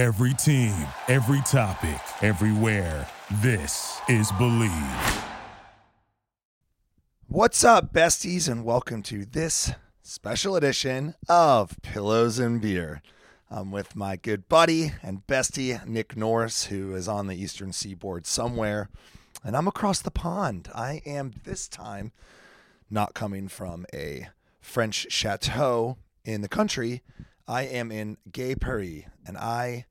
Every team, every topic, everywhere. This is Believe. What's up, besties, and welcome to this special edition of Pillows and Beer. I'm with my good buddy and bestie, Nick Norris, who is on the eastern seaboard somewhere, and I'm across the pond. I am this time not coming from a French chateau in the country. I am in Gay Paris, and I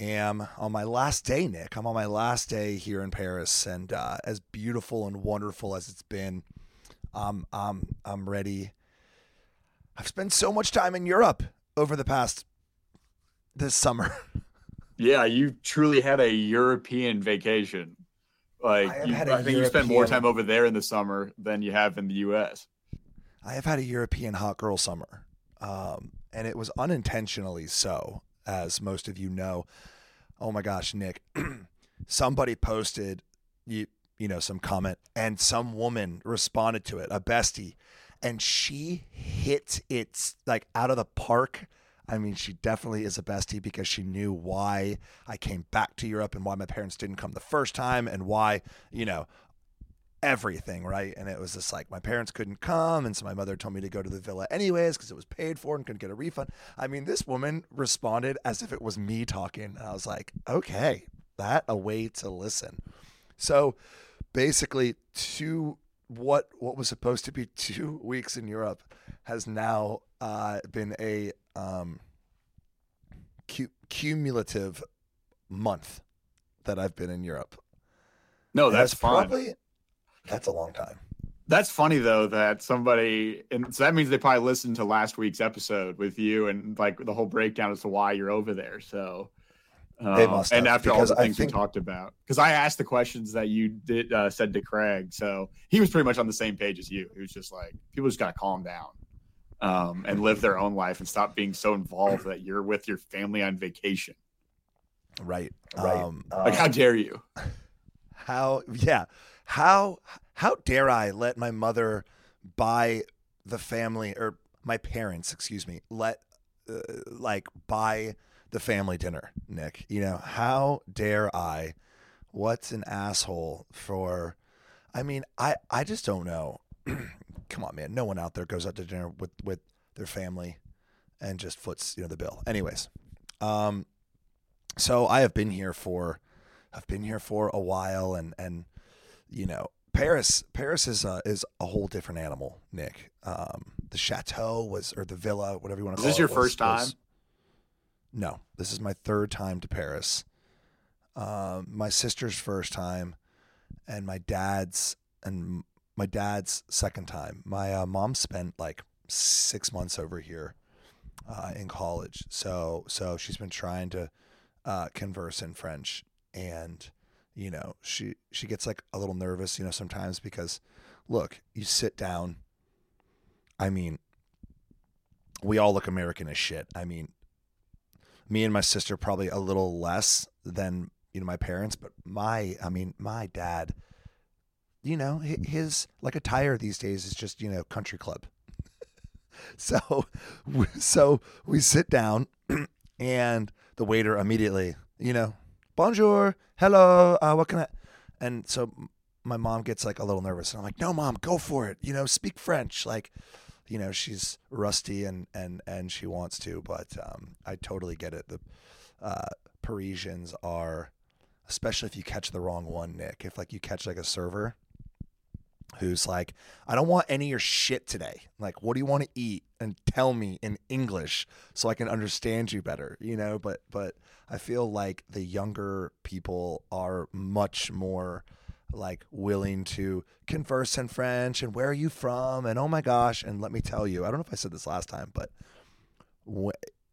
am on my last day, Nick. I'm on my last day here in Paris, and uh, as beautiful and wonderful as it's been, um, um, I'm ready. I've spent so much time in Europe over the past this summer. Yeah, you truly had a European vacation. Like, I you, I think you spent more time over there in the summer than you have in the U.S. I have had a European hot girl summer, um, and it was unintentionally so, as most of you know. Oh my gosh, Nick! somebody posted you you know some comment, and some woman responded to it, a bestie, and she hit it like out of the park. I mean, she definitely is a bestie because she knew why I came back to Europe and why my parents didn't come the first time and why, you know, everything, right? And it was just like my parents couldn't come, and so my mother told me to go to the villa anyways because it was paid for and couldn't get a refund. I mean, this woman responded as if it was me talking, and I was like, okay, that a way to listen. So basically, two what what was supposed to be two weeks in Europe has now uh, been a um, cu- cumulative month that I've been in Europe. No, that's fine. probably that's a long time. That's funny though that somebody, and so that means they probably listened to last week's episode with you and like the whole breakdown as to why you're over there. So, They um, must and after all the things think- we talked about, because I asked the questions that you did uh, said to Craig, so he was pretty much on the same page as you. He was just like, people just got to calm down um, and live their own life and stop being so involved that you're with your family on vacation. Right. Right. Um, Like, how dare you? how yeah how how dare i let my mother buy the family or my parents excuse me let uh, like buy the family dinner nick? You know how dare i? What's an asshole for i mean i i just don't know. Come on man. No one out there goes out to dinner with with their family and just foots you know the bill. Anyways um so i have been here for I've been here for a while, and and you know, Paris Paris is a, is a whole different animal, Nick. Um, the chateau was or the villa, whatever you want to Is call this it. your was- first time? was- no, this is my third time to Paris. Um, my sister's first time, and my dad's and my dad's second time. My uh, mom spent like six months over here uh, in college, so so she's been trying to uh, converse in French, and you know she she gets like a little nervous, you know, sometimes because look, you sit down. I mean, we all look American as shit. I mean, me and my sister probably a little less than you know my parents, but my I mean my dad, you know his like attire these days is just you know country club. so so we sit down and the waiter immediately you know bonjour. Hello. Uh, what can I and so my mom gets like a little nervous and I'm like no mom go for it. You know speak French. Like you know she's rusty and and and she wants to but um, I totally get it. The uh, Parisians are especially if you catch the wrong one Nick if like you catch like a server who's like I don't want any of your shit today. Like what do you want to eat? And tell me in English so I can understand you better you know? But but I feel like the younger people are much more like willing to converse in French and where are you from? and oh my gosh and let me tell you I don't know if I said this last time but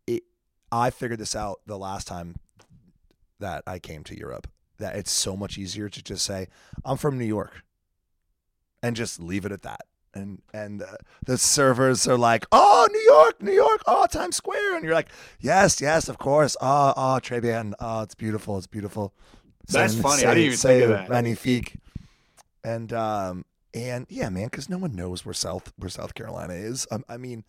it I figured this out the last time that I came to Europe that it's so much easier to just say I'm from New York and just leave it at that and and uh, the servers are like, "Oh, New York, New York, oh Times Square," and you're like, "Yes, yes, of course. Oh, oh, très bien. Oh, it's beautiful. It's beautiful." That's C'est- funny. I c'est- didn't even think of that. Magnifique. And um, And yeah, man, because no one knows where South where South Carolina is. Um, I mean,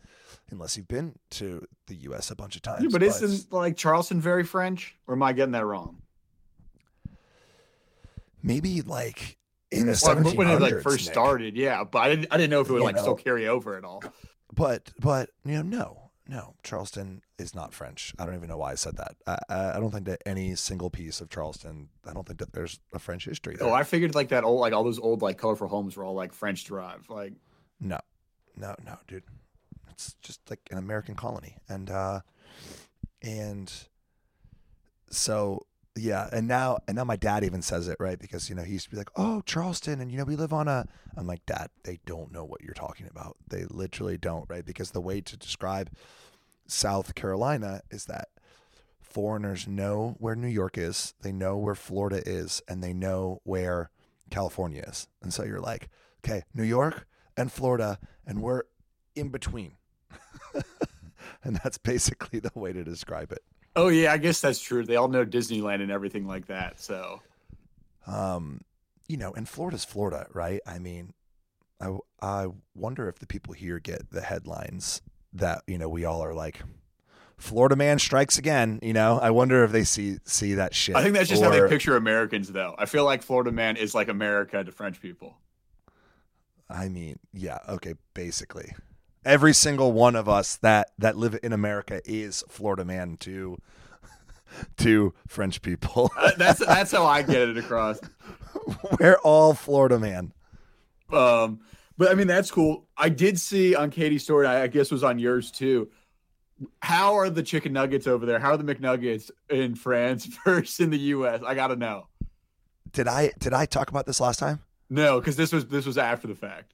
unless you've been to the U.S. a bunch of times. Yeah, but isn't like Charleston very French? Or am I getting that wrong? maybe like in the Well, when it like first started, yeah. But I didn't, I didn't know if it would You like know. still carry over at all. But but you know, no, no, Charleston is not French. I don't even know why I said that. I, I I don't think that any single piece of Charleston. I don't think that there's a French history there. Oh, I figured like that old, like all those old like colorful homes were all like French derived. Like, No, no, no, dude. It's just like an American colony, and uh, and so yeah, and now and now my dad even says it right because you know he used to be like, oh Charleston, and you know we live on a. I'm like, Dad, they don't know what you're talking about. They literally don't, right? Because the way to describe South Carolina is that foreigners know where New York is, they know where Florida is, and they know where California is, and so you're like, okay, New York and Florida, and we're in between. and that's basically the way to describe it. Oh yeah, I guess that's true. They all know Disneyland and everything like that. So Um, you know, and Florida's Florida, right? I mean, I, I wonder if the people here get the headlines that, you know, we all are like, Florida man strikes again. You know, I wonder if they see see that shit. I think that's just how they picture Americans, though. I feel like Florida man is like America to French people. I mean, yeah, okay, basically. Every single one of us that that live in America is Florida man to to French people. Uh, That's that's how I get it across. We're all Florida man. Um, but I mean, that's cool. I did see on Katie's story, I I guess was on yours too. How are the chicken nuggets over there? How are the McNuggets in France versus in the US? I gotta know. Did I did I talk about this last time? No, because this was this was after the fact.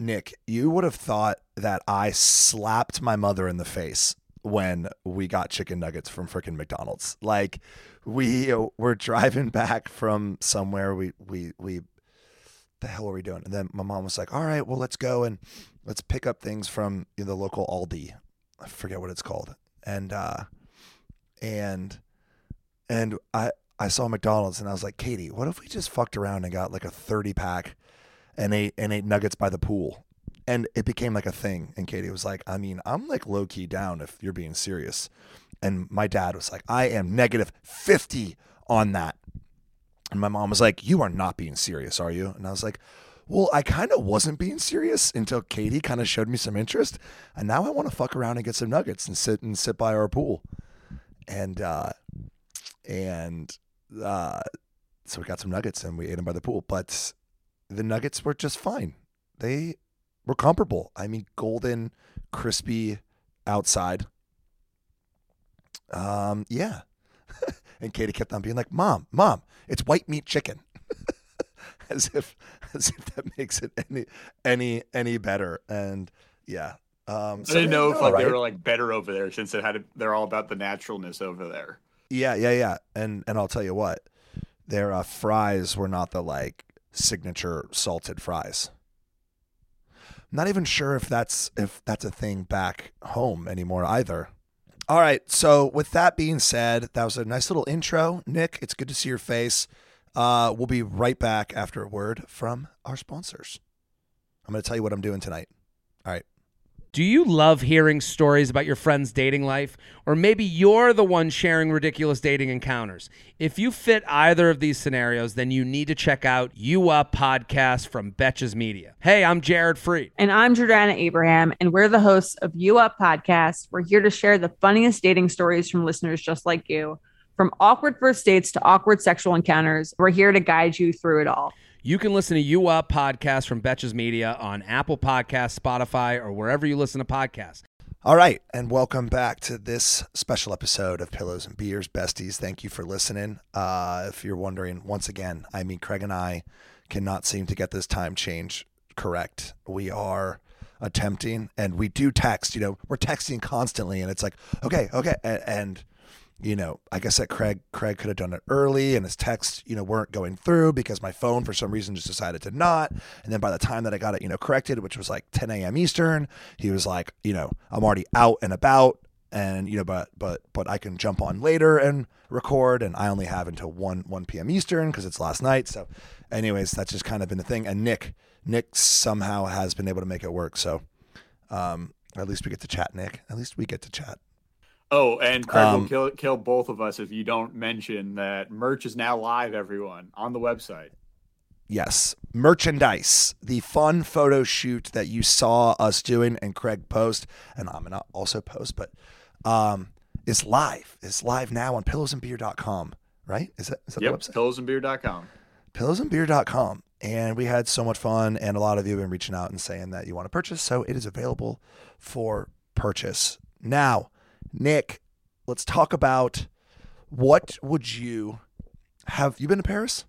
Nick, you would have thought that I slapped my mother in the face when we got chicken nuggets from frickin' McDonald's. Like we were driving back from somewhere. We we we the hell were we doing? And then my mom was like, "All right, well, let's go and let's pick up things from you know, the local Aldi. I forget what it's called." And uh and and I I saw McDonald's and I was like, "Katie, what if we just fucked around and got like a 30 pack and ate and ate nuggets by the pool?" And it became like a thing. And Katie was like, "I mean, I'm like low key down if you're being serious." And my dad was like, "I am negative 50 on that." And my mom was like, "You are not being serious, are you?" And I was like, "Well, I kind of wasn't being serious until Katie kind of showed me some interest, and now I want to fuck around and get some nuggets and sit and sit by our pool." And uh and uh so we got some nuggets and we ate them by the pool, but the nuggets were just fine. They were comparable. I mean, golden, crispy outside. Um, yeah. and Katie kept on being like, "Mom, mom, it's white meat chicken." as if as if that makes it any any any better. And yeah. Um I so didn't know if like they were like better over there since it had they're all about the naturalness over there. Yeah, yeah, yeah. And and I'll tell you what, their uh, fries were not the like signature salted fries. Not even sure if that's if that's a thing back home anymore either. All right, so with that being said, that was a nice little intro, Nick. It's good to see your face. Uh, we'll be right back after a word from our sponsors. I'm going to tell you what I'm doing tonight. All right. Do you love hearing stories about your friend's dating life? Or maybe you're the one sharing ridiculous dating encounters? If you fit either of these scenarios, then you need to check out You Up podcast from Betches Media. Hey, I'm Jared Freid. And I'm Jordana Abraham, and we're the hosts of You Up Podcast. We're here to share the funniest dating stories from listeners just like you. From awkward first dates to awkward sexual encounters, we're here to guide you through it all. You can listen to You Up podcast from Betches Media on Apple Podcasts, Spotify, or wherever you listen to podcasts. All right, and welcome back to this special episode of Pillows and Beers, besties. Thank you for listening. Uh, if you're wondering, once again, I mean, Craig and I cannot seem to get this time change correct. We are attempting, and we do text. You know, we're texting constantly, and it's like, okay, okay, and. and you know, I said, Craig Craig could have done it early, and his texts, you know, weren't going through because my phone for some reason just decided to not. And then by the time that I got it, you know, corrected, which was like 10 a.m. Eastern, he was like, you know, I'm already out and about, and you know, but but but I can jump on later and record, and I only have until one one p.m. Eastern because it's last night. So, anyways, that's just kind of been the thing. And Nick Nick somehow has been able to make it work. So, um, at least we get to chat, Nick. At least we get to chat. Oh, and Craig Um, will kill kill both of us if you don't mention that merch is now live. Everyone on the website. Yes, merchandise. The fun photo shoot that you saw us doing and Craig post, and I'm gonna also post, but um, is live. It's live now on pillowsandbeer.com. Right? Is that is that Yep, the website? Yep, pillowsandbeer.com. pillowsandbeer.com. And we had so much fun, and a lot of you have been reaching out and saying that you want to purchase, so it is available for purchase. Now, Nick, let's talk about what would you have you been to Paris?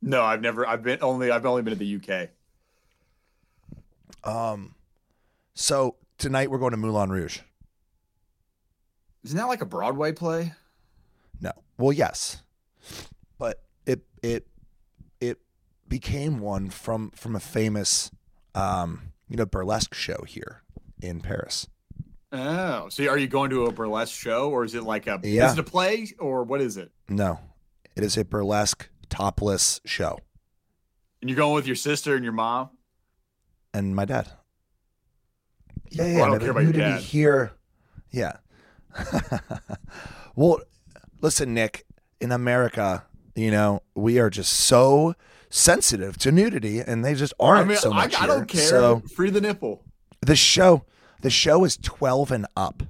No, I've never. I've been only. I've only been to the UK. Um, so tonight we're going to Moulin Rouge. Isn't that like a Broadway play? No. Well, yes, but it it it became one from from a famous um, you know burlesque show here in Paris. Oh, so are you going to a burlesque show, or is it like a Yeah. is it a play, or what is it? No, it is a burlesque topless show, And you're going with your sister and your mom. and my dad. Yeah, Well. I don't care about your dad. Here, yeah. well, listen, Nick. In America, you know, we are just so sensitive to nudity, and they just aren't I mean, so I, much I don't here. care. So Free the nipple. the show, the show is twelve and up.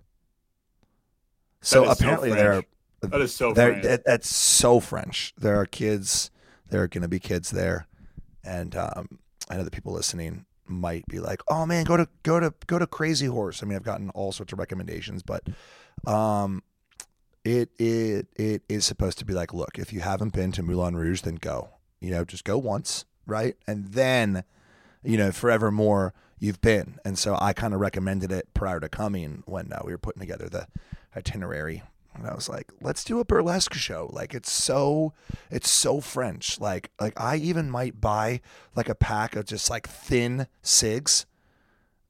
So is so apparently there are That is so there French. that, that's so French. There are kids. There are going to be kids there, and um, I know that people listening might be like, "Oh man, go to go to go to Crazy Horse." I mean, I've gotten all sorts of recommendations, but um, it it it is supposed to be like, look, if you haven't been to Moulin Rouge, then go. You know, just go once, right, and then, you know, forevermore you've been. And so I kind of recommended it prior to coming when uh, we were putting together the itinerary and I was like, let's do a burlesque show. Like it's so it's so French. Like like I even might buy like a pack of just like thin cigs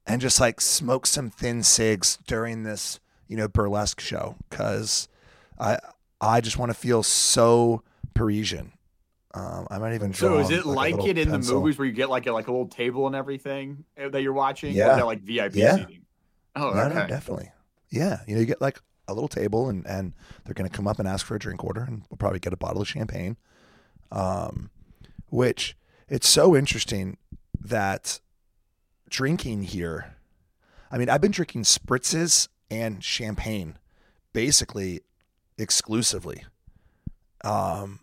and just like smoke some thin cigs during this, you know, burlesque show cuz I I just want to feel so Parisian. Um, I might even draw So is it a like, it in pencil. the movies where you get like a like a little table and everything uh, that you're watching? Yeah. like VIP Yeah. seating? Oh, No, okay. no, definitely. Yeah, you know, you get like a little table, and and they're gonna come up and ask for a drink order, and we'll probably get a bottle of champagne. Um, which it's so interesting that drinking here. I mean, I've been drinking spritzes and champagne, basically exclusively. Um,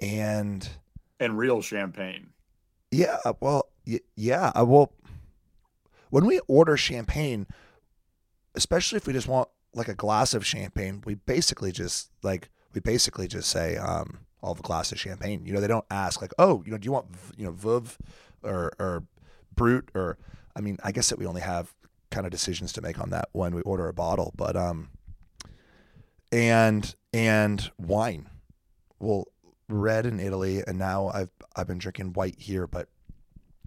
and and real champagne. yeah, well, y- yeah, uh, well, when we order champagne, especially if we just want like a glass of champagne, we basically just like we basically just say um all the glass of champagne. You know, they don't ask like, oh, you know, do you want you know Veuve or or Brut or I mean, I guess that we only have kind of decisions to make on that when we order a bottle, but um and and wine. Well, red in Italy, and now I've I've been drinking white here, but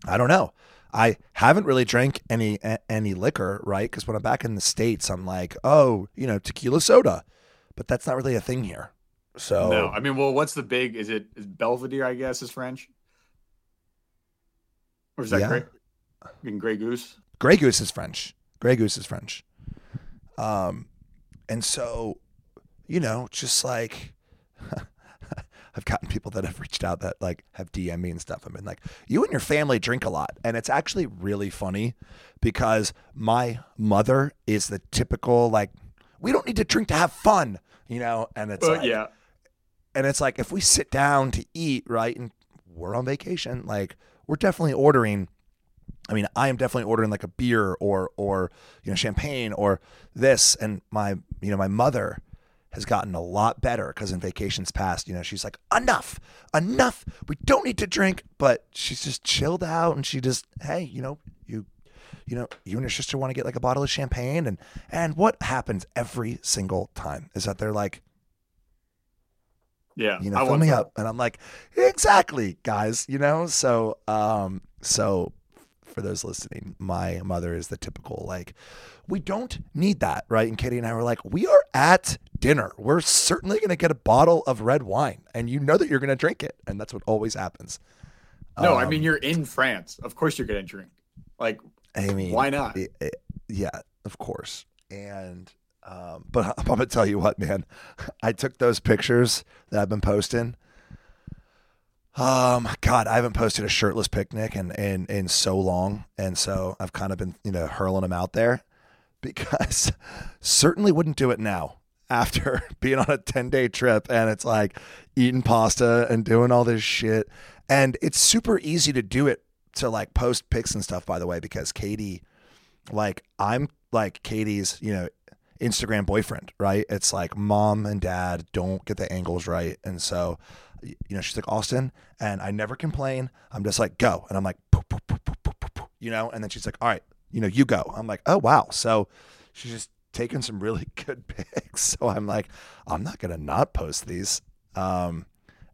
I don't know. I haven't really drank any any liquor, right? Because when I'm back in the states, I'm like, oh, you know, tequila soda, but that's not really a thing here. So No, I mean, well, what's the big? Is it is Belvedere? I guess is French, or is that Yeah. Grey? In Grey Goose? Grey Goose is French. Grey Goose is French. Um, and so, you know, just like I've gotten people that have reached out that like have DM me and stuff. I've been like, you and your family drink a lot, and it's actually really funny because my mother is the typical like, we don't need to drink to have fun, you know, and it's like, yeah. and it's like if we sit down to eat, right, and we're on vacation, like we're definitely ordering. I mean, I am definitely ordering like a beer or or you know champagne or this, and my you know my mother has gotten a lot better because in vacations past, you know, she's like enough, enough. We don't need to drink, but she's just chilled out and she just hey, you know, you you know, you and your sister want to get like a bottle of champagne and and what happens every single time is that they're like Yeah. you know, I fill me that. up. And I'm like, exactly, guys, you know? So, um, so for those listening, my mother is the typical like, we don't need that, right? And Katie and I were like, we are at dinner. We're certainly going to get a bottle of red wine, and you know that you're going to drink it, and that's what always happens. No, I mean Um, you're in France. Of course you're gonna drink. Like I mean, Why not? i- i- yeah, of course. And um, but I'm gonna tell you what, man. I took those pictures that I've been posting. Um, God, I haven't posted a shirtless picnic in in in so long, and so I've kind of been you know hurling them out there because certainly wouldn't do it now after being on a 10 day trip and it's like eating pasta and doing all this shit. And it's super easy to do it to like post pics and stuff, by the way, because Katie, like, I'm like Katie's, you know, Instagram boyfriend, right? It's like mom and dad don't get the angles right. And so, you know, she's like, Austen, and I never complain. I'm just like, go. And I'm like, "Poop, poop, poop, poop, poop, poop, poop," you know, and then she's like, all right, you know, you go. I'm like, oh, wow. So she's just taking some really good pics. So I'm like, I'm not going to not post these. Um,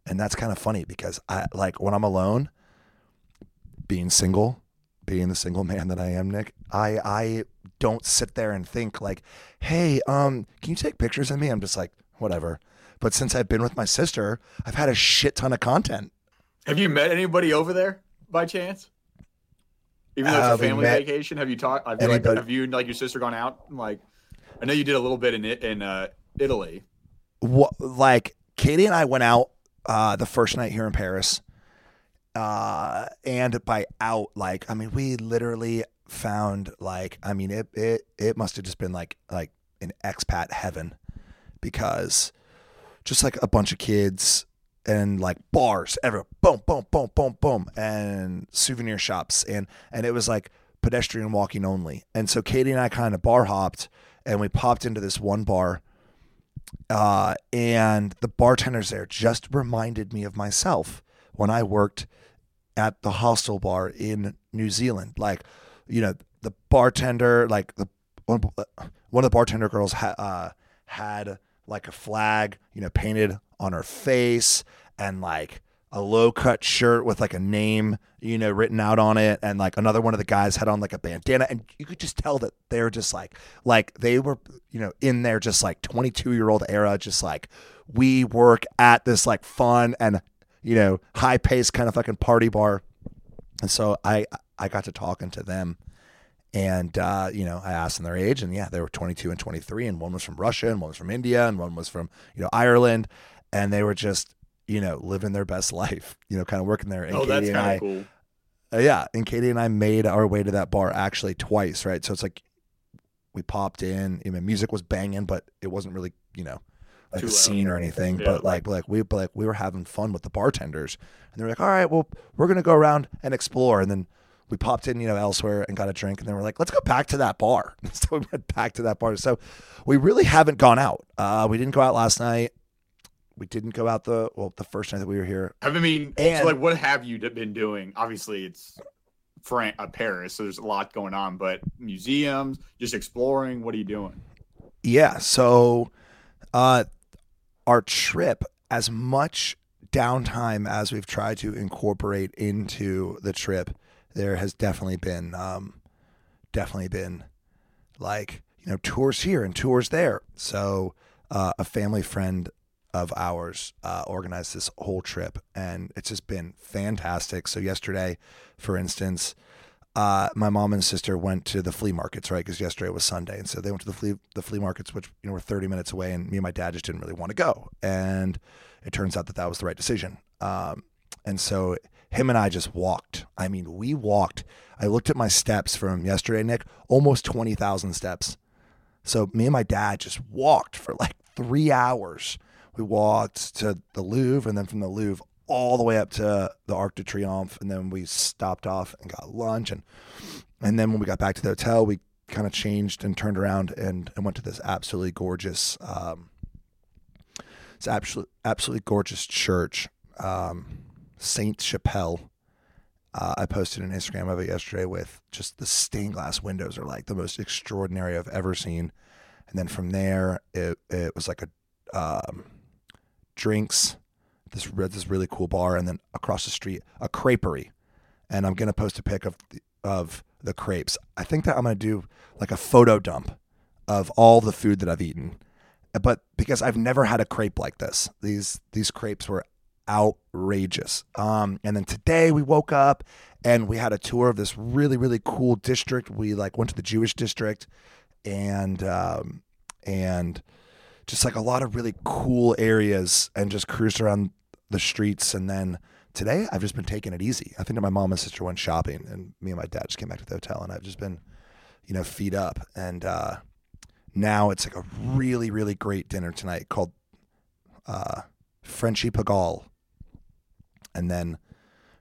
and that's kind of funny because I like when I'm alone, being single, being the single man that I am, Nick, I I don't sit there and think like, hey, um, can you take pictures of me? I'm just like, whatever. But since I've been with my sister, I've had a shit ton of content. have you met anybody over there by chance? Even though it's a family vacation, have you talked? Have you, like, have you like your sister gone out? Like, I know you did a little bit in it in uh, Italy. what like Katie and I went out uh, the first night here in Paris, uh, and by out like I mean we literally found like I mean it it it must have just been like like an expat heaven because just like a bunch of kids and like bars everywhere. Boom boom boom boom boom. And souvenir shops. And and it was like pedestrian walking only. And so Katie and I kind of bar hopped and we popped into this one bar uh, and the bartenders there just reminded me of myself when I worked at the hostel bar in New Zealand. Like, you know, the bartender, like the one, one of the bartender girls ha- uh, had like a flag, you know, painted on her face and like a low cut shirt with like a name, you know, written out on it. And like another one of the guys had on like a bandana. And you could just tell that they're just like, like they were, you know, in their just like 22 year old era, just like we work at this like fun and, you know, high paced kind of fucking party bar. And so I, I got to talking to them and, uh, you know, I asked them their age and yeah, they were 22 and 23 and one was from Russia and one was from India and one was from, you know, Ireland. And they were just, you know, living their best life, you know, kind of working there. And oh, that's Katie and I, kind of cool. uh, yeah, and Katie and I made our way to that bar actually twice, right? So it's like we popped in. I mean, music was banging, but it wasn't really, you know, like Too a loud. scene or anything. Yeah. But like, like we, but like we were having fun with the bartenders, and they were like, "All right, well, we're gonna go around and explore." And then we popped in, you know, elsewhere and got a drink, and then we're like, "Let's go back to that bar." so we went back to that bar. So we really haven't gone out. Uh, we didn't go out last night. We didn't go out the well the first night that we were here. I mean, And- so like, what have you been doing? Obviously, it's Fran- uh, Paris, so there's a lot going on. But museums, just exploring. What are you doing? Yeah. So, uh, our trip, as much downtime as we've tried to incorporate into the trip, there has definitely been, um, definitely been like, you know, tours here and tours there. So, uh, a family friend of ours uh, organized this whole trip, and it's just been fantastic. So, yesterday, for instance, uh, my mom and sister went to the flea markets, right? Because yesterday was Sunday, and so they went to the flea the flea markets, which you know were thirty minutes away, and me and my dad just didn't really want to go, and it turns out that that was the right decision. Um, and so him and I just walked. I mean, we walked. I looked at my steps from yesterday, Nick, almost twenty thousand steps. So me and my dad just walked for like three hours. We walked to the Louvre, and then from the Louvre all the way up to the Arc de Triomphe, and then we stopped off and got lunch, and and then when we got back to the hotel, we kind of changed and turned around and, and went to this absolutely gorgeous, um, it's absolutely absolutely gorgeous church, um, Saint Chapelle. Uh, I posted an Instagram of it yesterday with just the stained glass windows are like the most extraordinary I've ever seen, and then from there it it was like a um, drinks this this really cool bar, and then across the street a creperie, and I'm gonna post a pic of the, of the crepes. I think that I'm gonna do like a photo dump of all the food that I've eaten, but because I've never had a crepe like this, these these crepes were outrageous. Um, and then today we woke up and we had a tour of this really really cool district. We like went to the Jewish district, and um, and just like a lot of really cool areas, and just cruised around the streets. And then today I've just been taking it easy. I think that my mom and sister went shopping, and me and my dad just came back to the hotel, and I've just been, you know, feed up. And uh, now it's like a really really great dinner tonight called uh, Frenchie Pigalle, and then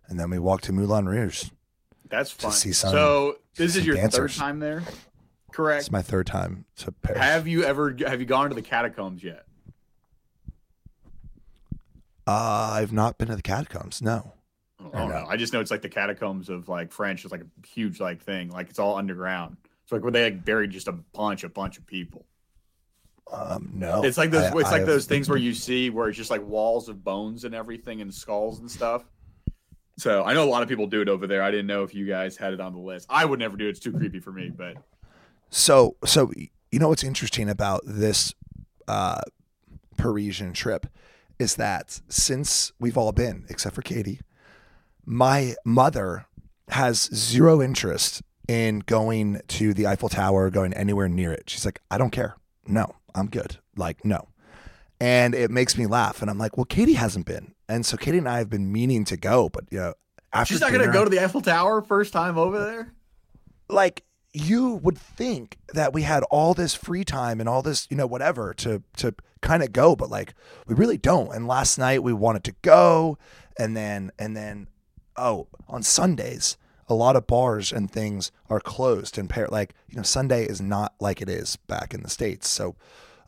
and then we walk to Moulin Rouge. That's fun. see some- so this is your dancers. third time there, correct? It's my third time to Paris. Have you ever have you gone to the catacombs yet? uh, I've not been to the catacombs. No. Oh, Or no. no? I just know it's like the catacombs of like French. It's like a huge like thing. Like it's all underground. It's like where they like buried just a bunch, a bunch of people. Um, no. It's like those. I- it's like I've- those things where you see where it's just like walls of bones and everything and skulls and stuff. So I know a lot of people do it over there. I didn't know if you guys had it on the list. I would never do it. It's too creepy for me. But So, so you know what's interesting about this uh, Parisian trip is that since we've all been, except for Katie, my mother has zero interest in going to the Eiffel Tower, going anywhere near it. She's like, I don't care. No, I'm good. Like, no. And it makes me laugh. And I'm like, well, Katie hasn't been. And so Katie and I have been meaning to go, but you know, after she's not going to go to the Eiffel Tower first time over there. like you would think that we had all this free time and all this, you know, whatever to to kind of go, but like we really don't. And last night we wanted to go, and then and then oh, on Sundays a lot of bars and things are closed and like you know Sunday is not like it is back in the states. So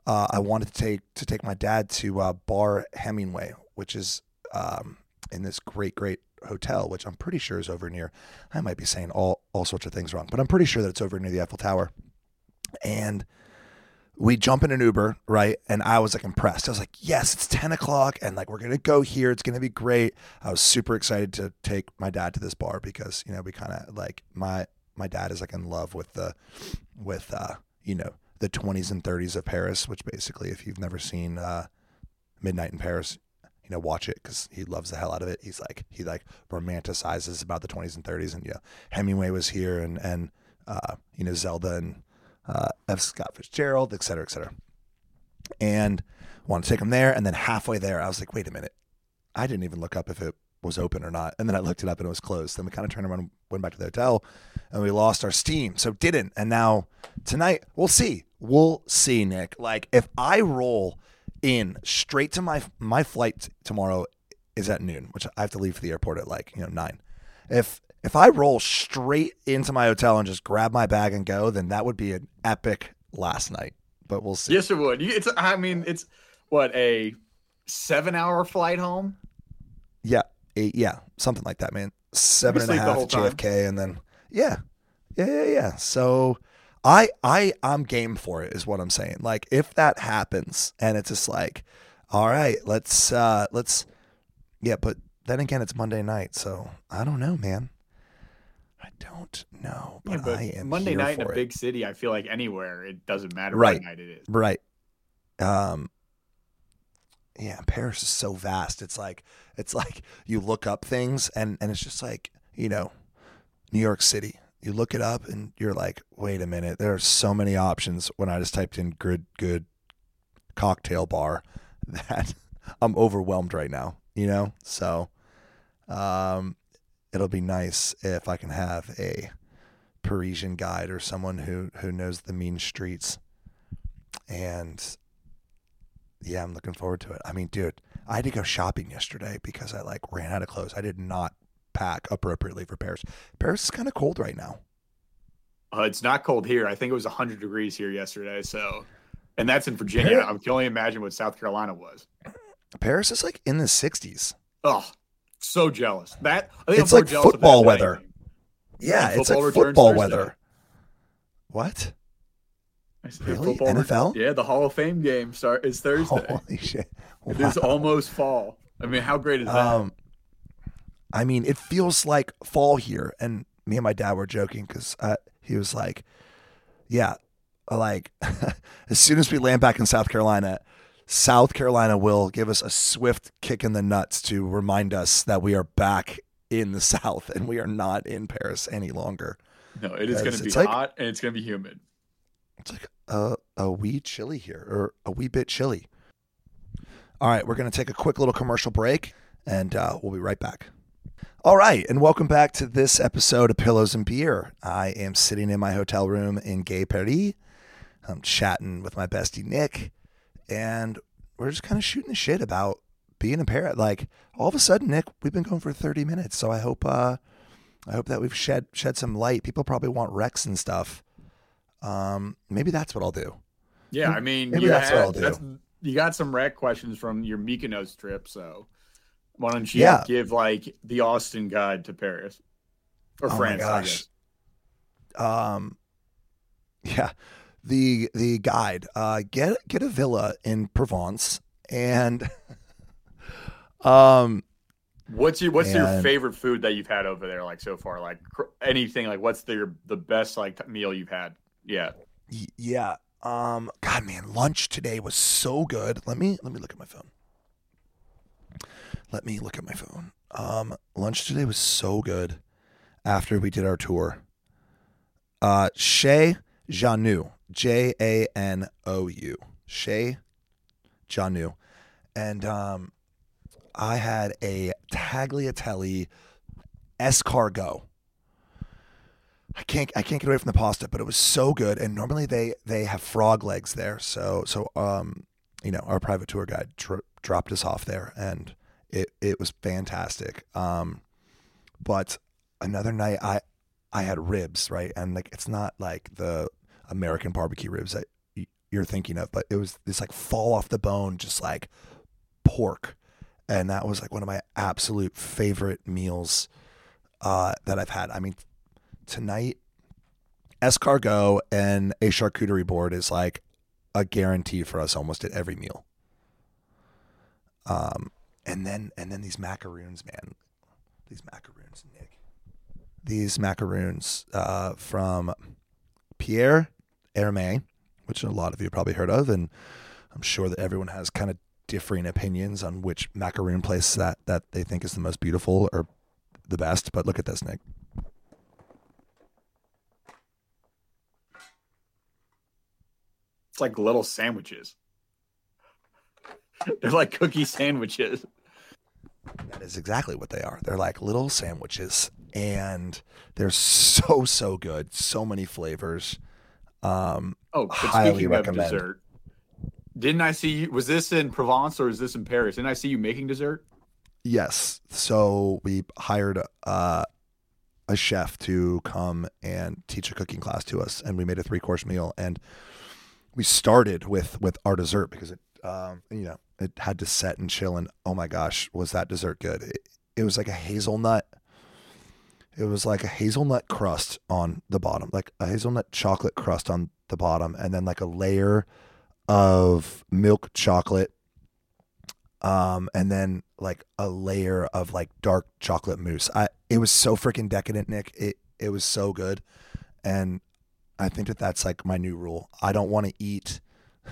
uh, I wanted to take to take my dad to uh, Bar Hemingway, which is um, in this great great hotel, which I'm pretty sure is over near. I might be saying all all sorts of things wrong, but I'm pretty sure that it's over near the Eiffel Tower. And we jump in an Uber, right? And I was like impressed. I was like, yes, it's 10 o'clock and like we're gonna go here. It's gonna be great. I was super excited to take my dad to this bar because, you know, we kind of like my my dad is like in love with the with uh, you know, the 20s and 30s of Paris, which basically if you've never seen uh Midnight in Paris, you know, watch it because he loves the hell out of it. He's like he like romanticizes about the 20s and 30s, and you know, Hemingway was here, and and uh, you know Zelda and uh, F. Scott Fitzgerald, et cetera, et cetera. And want to take him there, and then halfway there, I was like, wait a minute, I didn't even look up if it was open or not, and then I looked it up and it was closed. Then we kind of turned around, went back to the hotel, and we lost our steam, so didn't. And now tonight, we'll see, we'll see, Nick. Like if I roll in straight to my my flight tomorrow is at noon, which I have to leave for the airport at like you know nine. If if I roll straight into my hotel and just grab my bag and go, then that would be an epic last night. But we'll see. Yes, it would. It's. I mean, it's what a seven-hour flight home. Yeah, eight, yeah, something like that, man. Seven and a half and a sleep the half whole at time. JFK, and then yeah, yeah, yeah, yeah. So I I I'm game for it, is what I'm saying. Like if that happens, and it's just like, all right, let's uh let's yeah, but then again, it's Monday night, so I don't know, man. I don't know, but, Yeah, but I am Monday night in a it. big city, I feel like anywhere it doesn't matter Right. what night it is. Right. Um yeah, Paris is so vast. It's like it's like you look up things and and it's just like, you know, New York City. You look it up and you're like, "Wait a minute, there are so many options when I just typed in good good cocktail bar that I'm overwhelmed right now, you know? So um it'll be nice if I can have a Parisian guide or someone who who knows the mean streets and yeah, I'm looking forward to it. I mean, dude, I had to go shopping yesterday because I like ran out of clothes. I did not pack appropriately for Paris. Paris is kind of cold right now. Uh, it's not cold here. I think it was 100 degrees here yesterday. So, and that's in Virginia. I can only imagine what South Carolina was. Paris is like in the 60s. Oh, so jealous. That I think It's I'm like football weather. anything. Yeah, And it's like football returns football Thursday. weather. What? Really? football re- NFL? yeah, the Hall of Fame game start is Thursday. Holy shit. It is almost fall. I mean, how great is that? Um, I mean, it feels like fall here, and me and my dad were joking because uh, he was like, "Yeah, like as soon as we land back in South Carolina." South Carolina will give us a swift kick in the nuts to remind us that we are back in the South and we are not in Paris any longer. No, it is going to be It's like- hot and it's going to be humid. It's like a, a wee chilly here, or a wee bit chilly. All right, we're going to take a quick little commercial break, and uh, we'll be right back. All right, and welcome back to this episode of Pillows and Beer. I am sitting in my hotel room in Gay Paris. I'm chatting with my bestie Nick, and we're just kind of shooting the shit about being a parent. Like all of a sudden, Nick, we've been going for 30 minutes, so I hope uh, I hope that we've shed shed some light. People probably want Rex and stuff. Um, maybe that's what I'll do. Yeah, I mean, Maybe you, that's what I'll do. that's- you got some rec questions from your Mykonos trip, so why don't you Yeah. give like the Austen guide to Paris or Oh France? Um, yeah, the the guide. Uh, get get a villa in Provence, and um, What's your What's your favorite food that you've had over there, like so far? Like cr- anything? Like what's the the best like meal you've had? Yeah, yeah. Um, God, man, lunch today was so good. Let me let me look at my phone. Let me look at my phone. Um, lunch today was so good. After we did our tour, uh, Chez Janou, J A N O U, Chez Janou, and um, I had a tagliatelle escargot. I can't I can't get away from the pasta, but it was so good. And normally they they have frog legs there, so so um you know our private tour guide dro- dropped us off there, and it it was fantastic. Um, but another night I I had ribs right, and like it's not like the American barbecue ribs that you're thinking of, but it was this like fall off the bone, just like pork, and that was like one of my absolute favorite meals uh, that I've had. I mean, tonight, escargot and a charcuterie board is like a guarantee for us almost at every meal. Um, and then and then these macaroons, man, these macaroons, Nick, these macaroons uh, from Pierre Hermé, which a lot of you probably heard of, and I'm sure that everyone has kind of differing opinions on which macaroon place that that they think is the most beautiful or the best. But look at this, Nick. it's like little sandwiches. They're like cookie sandwiches. That is exactly what they are. They're like little sandwiches, and they're so so good. So many flavors. Um, Oh, but Highly speaking recommend. of dessert, didn't I see you? Was this in Provence or is this in Paris? Didn't I see you making dessert? yes. So we hired uh, a chef to come and teach a cooking class to us, and we made a three course meal. And we started with with our dessert because it, um, you know, it had to set and chill. And oh my gosh, was that dessert good? It, it was like a hazelnut. It was like a hazelnut crust on the bottom, like a hazelnut chocolate crust on the bottom, and then like a layer of milk chocolate, um, and then like a layer of like dark chocolate mousse. I it was so freaking decadent, Nick. It it was so good, and I think that that's like my new rule. I don't want to eat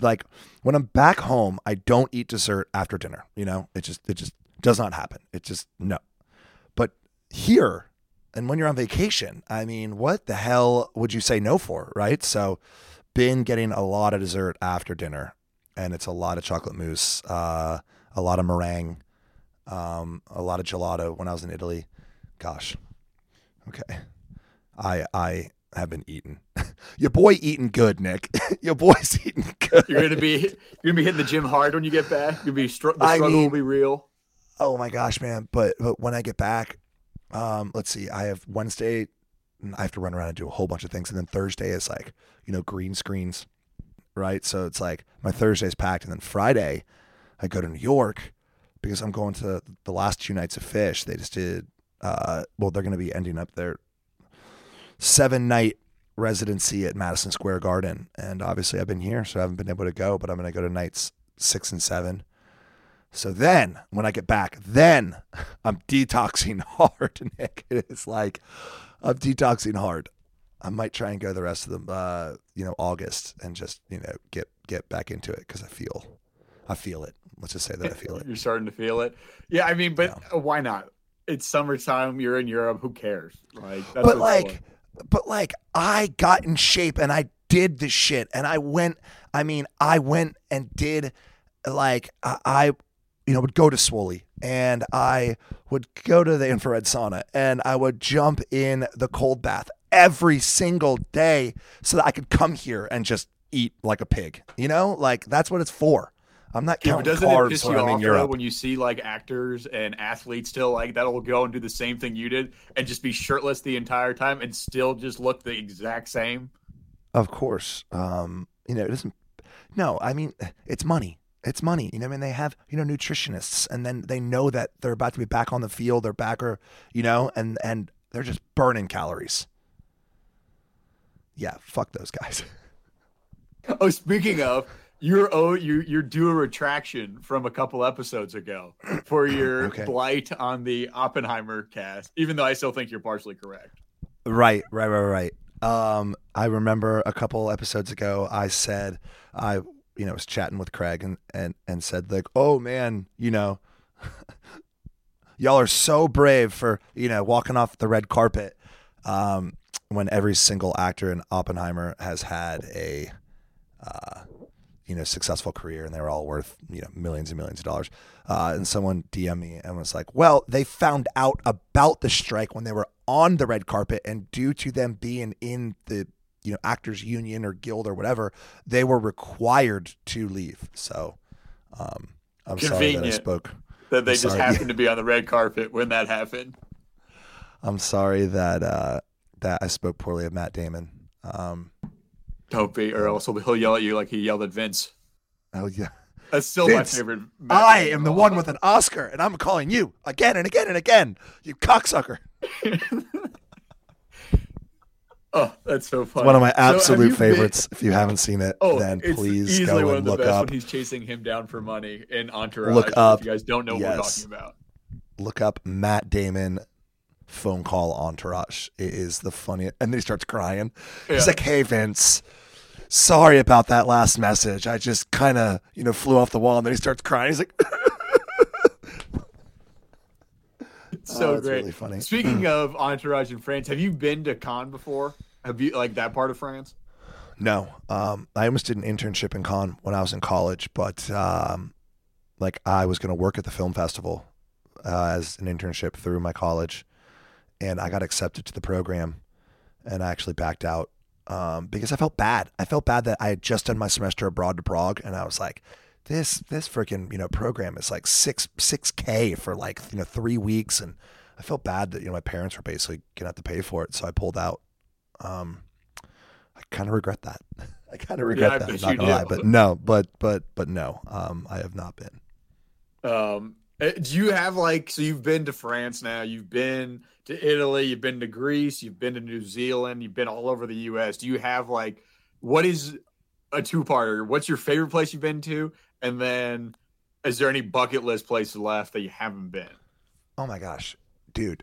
like when I'm back home. I don't eat dessert after dinner. You know, it just it just does not happen. It just no. Here, and when you're on vacation, I mean, what the hell would you say no for, right? So, been getting a lot of dessert after dinner, and it's a lot of chocolate mousse, uh, a lot of meringue, um, a lot of gelato. When I was in Italy, gosh, okay, I I have been eating. Your boy eating good, Nick. Your boy's eating good. You're gonna be you're gonna be hitting the gym hard when you get back. You'll be str- the I struggle mean- will be real. Oh my gosh, man! But but when I get back, um, let's see. I have Wednesday. I have to run around and do a whole bunch of things, and then Thursday is like you know green screens, right? So it's like my Thursday's packed, and then Friday, I go to New York because I'm going to the last two nights of Phish. They just did. Uh, well, they're going to be ending up their seven night residency at Madison Square Garden, and obviously I've been here, so I haven't been able to go. But I'm going to go to nights six and seven. So then, when I get back, then I'm detoxing hard, Nick. It's like I'm detoxing hard. I might try and go the rest of the, uh, you know, August and just you know get get back into it because I feel, I feel it. Let's just say that I feel it. You're starting to feel it. Yeah, I mean, but why not? It's summertime. You're in Europe. Who cares? Like, that's but like, but like, I got in shape and I did the shit and I went. I mean, I went and did like I, I you know, would go to Swoley and I would go to the infrared sauna and I would jump in the cold bath every single day so that I could come here and just eat like a pig. You know, like that's what it's for. I'm not Yeah, counting doesn't it carbs piss when you off though, when you see like actors and athletes still like that'll go and do the same thing you did and just be shirtless the entire time and still just look the exact same? Of course. Um, you know, it doesn't no, I mean it's money. It's money. You know, I mean they have, you know, nutritionists and then they know that they're about to be back on the field, they're back or you know, and and they're just burning calories. Yeah, fuck those guys. Oh, speaking of, you're oh you you're due a retraction from a couple episodes ago for your Okay. blight on the Oppenheimer cast, even though I still think you're partially correct. Right, right, right, right. Um, I remember a couple episodes ago, I said I, you know, was chatting with Craig and and and said like, oh man, you know, y'all are so brave for you know walking off the red carpet, um, when every single actor in Oppenheimer has had a, uh, you know, successful career and they were all worth you know millions and millions of dollars. Uh, and someone DM me and was like, "Well, they found out about the strike when they were on the red carpet, and due to them being in the you know actors union or guild or whatever, they were required to leave." So, um, I'm sorry that I spoke. That they I'm just sorry. happened to be on the red carpet when that happened. I'm sorry that uh, that I spoke poorly of Matt Damon. Um, Don't be, or else he'll yell at you like he yelled at Vince. oh yeah. That's still Vince, my favorite. Matt I Damon am the one with an Oscar, and I'm calling you again and again and again. You cocksucker. Oh, that's so funny. It's one of my So absolute been- favorites. If you haven't seen it, Oh, then please go and look up. when he's chasing him down for money in Entourage. Look if up, you guys don't know what we're talking about. Look up Matt Damon phone call entourage. It is the funniest. And then he starts crying. He's like, "Hey Vince, sorry about that last message. I just kind of you know flew off the wall." And then he starts crying. He's like, It's so Oh, great. really funny. Speaking of Entourage in France, have you been to Cannes before? Have you like that part of France? No, um, I almost did an internship in Cannes when I was in college, but um, like I was going to work at the film festival uh, as an internship through my college, and I got accepted to the program, and I actually backed out um, because I felt bad. I felt bad that I had just done my semester abroad to Prague, and I was like, this this freaking you know program is like six six k for like you know three weeks, and I felt bad that you know my parents were basically gonna have to pay for it, so I pulled out. Um, I kind of regret that. I kind of regret I that. bet Not gonna lie, but no, but but but no. Um, I have not been. Um, eh, do you have like so you've been to France now? You've been to Italy. You've been to Greece. You've been to New Zealand. You've been all over the U.S. Do you have like what is a two-parter? What's your favorite place you've been to? And then is there any bucket list places left that you haven't been? Oh my gosh, dude!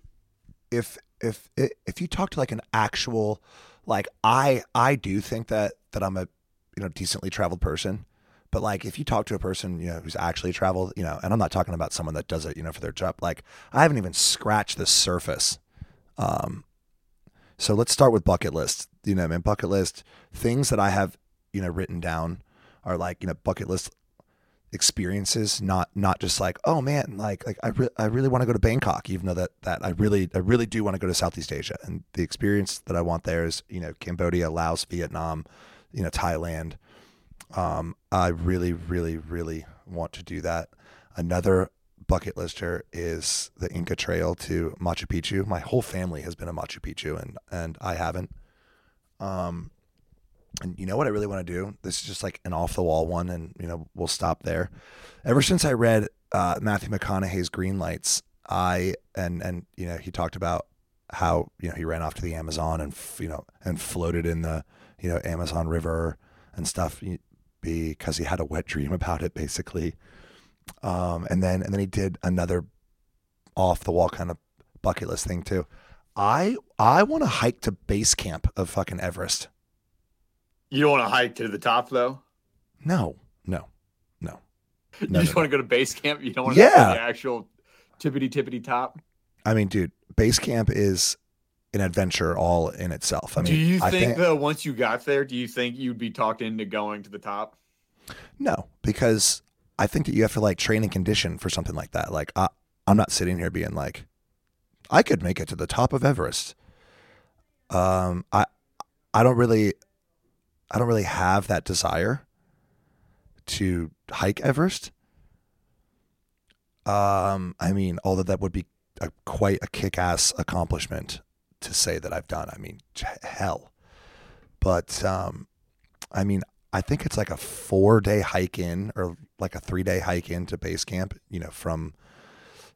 If if if you talk to like an actual, like I I do think that that I'm a you know decently traveled person, but like if you talk to a person you know who's actually traveled, you know, and I'm not talking about someone that does it you know for their job. Like I haven't even scratched the surface. Um, so let's start with bucket list. You know, man, bucket list things that I have you know written down are like you know bucket list experiences not not just like oh man like like I, re- I really want to go to Bangkok even though that that I really I really do want to go to Southeast Asia. And the experience that I want there is you know Cambodia Laos Vietnam you know Thailand. Um I really really really want to do that. Another bucket lister is the Inca Trail to Machu Picchu. My whole family has been to Machu Picchu and and I haven't. Um and you know what I really want to do? This is just like an off the wall one, and you know we'll stop there. Ever since I read uh, Matthew McConaughey's Green Lights, I and and you know he talked about how you know he ran off to the Amazon and you know and floated in the you know Amazon River and stuff because he had a wet dream about it basically. Um, and then and then he did another off the wall kind of bucket list thing too. I I want to hike to base camp of fucking Everest. You don't want to hike to the top though. No, no, no. You No, just no, want to go to base camp. You don't want to Yeah. go to the actual tippity tippity top. I mean, dude, base camp is an adventure all in itself. I mean, do you I think, though once you got there, do you think you'd be talked into going to the top? No, because I think that you have to like train and condition for something like that. Like I, I'm not sitting here being like, I could make it to the top of Everest. Um, I, I don't really, I don't really have that desire to hike Everest. Um, I mean, although that would be a, quite a kick-ass accomplishment to say that I've done. I mean, hell, but um, I mean, I think it's like a four day hike in or like a three day hike into base camp, you know, from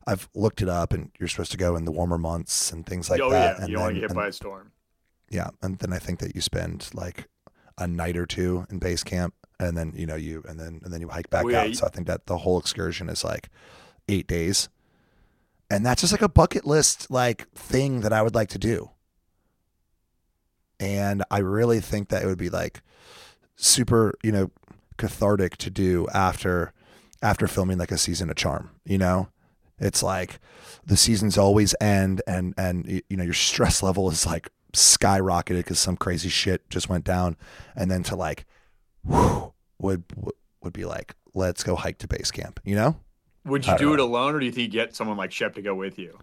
I've looked it up and you're supposed to go in the warmer months and things like oh that. yeah, and you don't want then- to get hit by a storm. yeah. And then I think that you spend like a night or two in base camp and then, you know, you and then and then you hike back yeah, out. so I think that the whole excursion is like eight days. And that's just like a bucket list like thing that I would like to do. And I really think that it would be like super, you know, cathartic to do after after filming like a season of Charm, you know? It's like the seasons always end and and you know your stress level is like skyrocketed cuz some crazy shit just went down and then to like whew, would would be like let's go hike to base camp, you know? Would you don't do it alone, or do you think you get someone like Shep to go with you?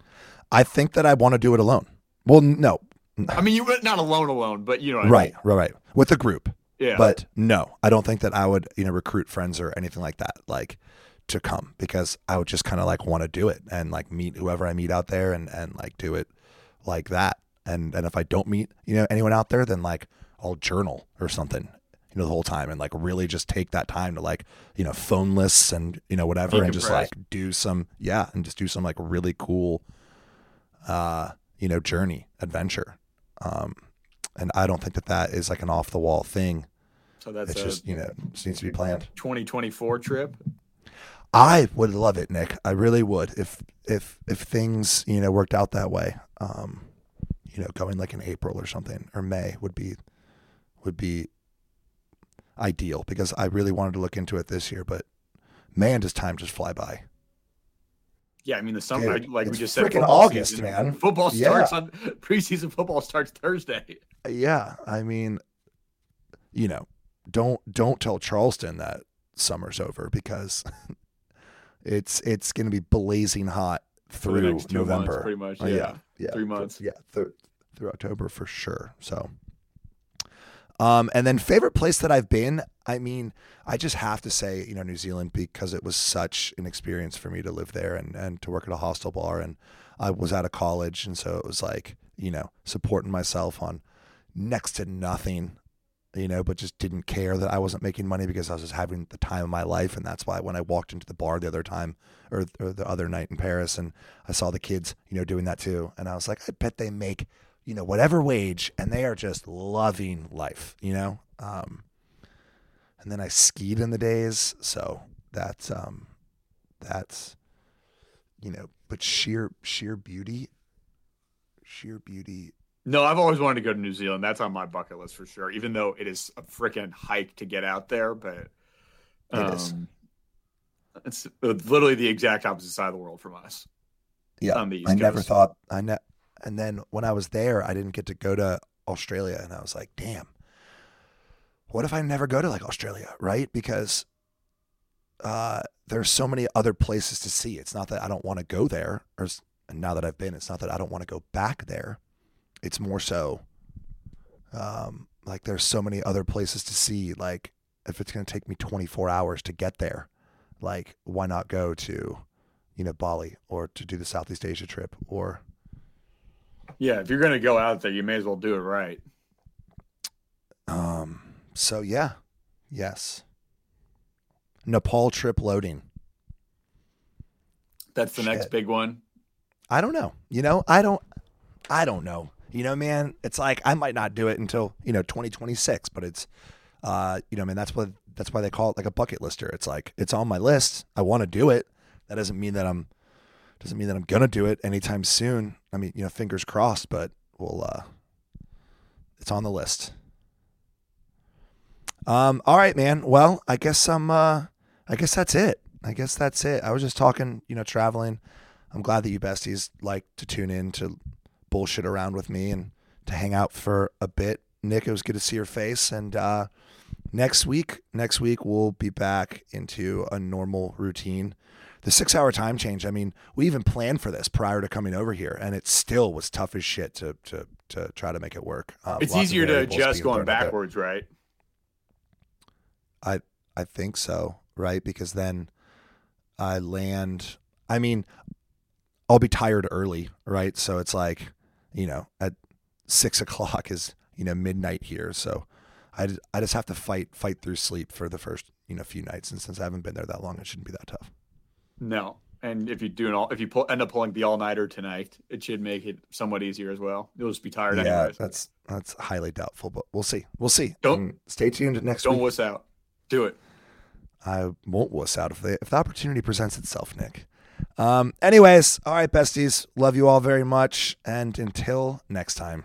I think that I want to do it alone. Well, no. I mean, you not alone, alone, but you know, what I Right, mean. right, right. With a group. Yeah, But no, I don't think that I would, you know, recruit friends or anything like that, like to come because I would just kind of like want to do it and like meet whoever I meet out there and and like do it like that. And and if I don't meet, you know, anyone out there, then like I'll journal or something, you know, the whole time and like really just take that time to like, you know, phone lists and you know whatever and just like do some yeah, and just do some like really cool uh, you know, journey, adventure. Um and I don't think that that is like an off the wall thing. so that's It's just, you know, just needs to be planned. 2024 trip. I would love it, Nick. I really would. If if if things, you know, worked out that way. Um, you know, going like in April or something or May would be would be ideal because I really wanted to look into it this year, but man, does time just fly by. Yeah, I mean the summer, Dude, like we just said, freaking August, season. man. Football Yeah. starts on preseason. Football starts Thursday. Yeah, I mean, you know, don't don't tell Charleston that summer's over because it's it's going to be blazing hot through two months, November. pretty much. Uh, Yeah, yeah, three months. yeah, th- through October for sure. So, um, and then favorite place that I've been. I mean, I just have to say, you know, New Zealand because it was such an experience for me to live there and and to work at a hostel bar, and I was out of college, and so it was like, you know, supporting myself on next to nothing. You know, but just didn't care that I wasn't making money because I was just having the time of my life, and that's why when I walked into the bar the other time, or, or the other night in Paris, and I saw the kids, you know, doing that too, and I was like, I bet they make, you know, whatever wage, and they are just loving life, you know. Um, and then I skied in the days, so that's um, that's, you know, but sheer sheer beauty, sheer beauty. No, I've always wanted to go to New Zealand. That's on my bucket list for sure. Even though it is a freaking hike to get out there, but It is. um, it's literally the exact opposite side of the world from us. Yeah, on the East I never thought I ne- and then when I was there, I didn't get to go to Australia, and I was like, damn, what if I never go to like Australia, right? Because uh, there's so many other places to see. It's not that I don't want to go there, or now that I've been, it's not that I don't want to go back there. It's more so, um, like there's so many other places to see. Like if it's going to take me 24 hours to get there, like why not go to, you know, Bali or to do the Southeast Asia trip or Yeah, if you're gonna go out there, you may as well do it right. Um. So yeah, yes. Nepal trip loading. That's the next big one. I don't know. You know, I don't. I don't know. You know, man. It's like I might not do it until you know 2026, but it's, uh, you know, man. That's what That's why they call it like a bucket lister. It's like it's on my list. I want to do it. That doesn't mean that I'm doesn't mean that I'm gonna do it anytime soon. I mean, you know, fingers crossed, but we'll uh it's on the list. Um, all right, man. Well, I guess I'm uh I guess that's it. I guess that's it. I was just talking, you know, traveling. I'm glad that you besties like to tune in to bullshit around with me and to hang out for a bit. Nick, it was good to see your face. And uh, next week, next week we'll be back into a normal routine. The six hour time change, I mean, we even planned for this prior to coming over here, and it still was tough as shit to to to try to make it work. Um, It's easier to adjust going thrown at it. backwards, right? I I think so, right? Because then I land. I mean, I'll be tired early, right? So it's like, you know, at six o'clock is you know midnight here, so I just, I just have to fight fight through sleep for the first you know few nights, and since I haven't been there that long, it shouldn't be that tough. No. And if you do an all, if you pull, end up pulling the all nighter tonight, it should make it somewhat easier as well. You'll just be tired yeah, anyways. that's that's highly doubtful, but we'll see. We'll see. Don't- And stay tuned next Don't week. wuss out. Do it. I won't wuss out if the if the opportunity presents itself, Nick. Um, anyways, all right, besties. Love you all very much, and until next time.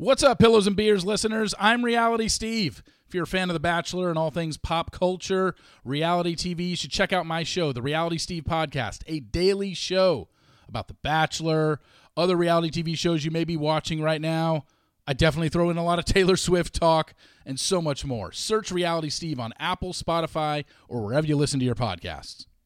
What's up, Pillows and Beers listeners? I'm Reality Steve. If you're a fan of The Bachelor and all things pop culture, reality TV, you should check out my show, The Reality Steve Podcast, a daily show about The Bachelor, other reality TV shows you may be watching right now. I definitely throw in a lot of Taylor Swift talk and so much more. Search Reality Steve on Apple, Spotify, or wherever you listen to your podcasts.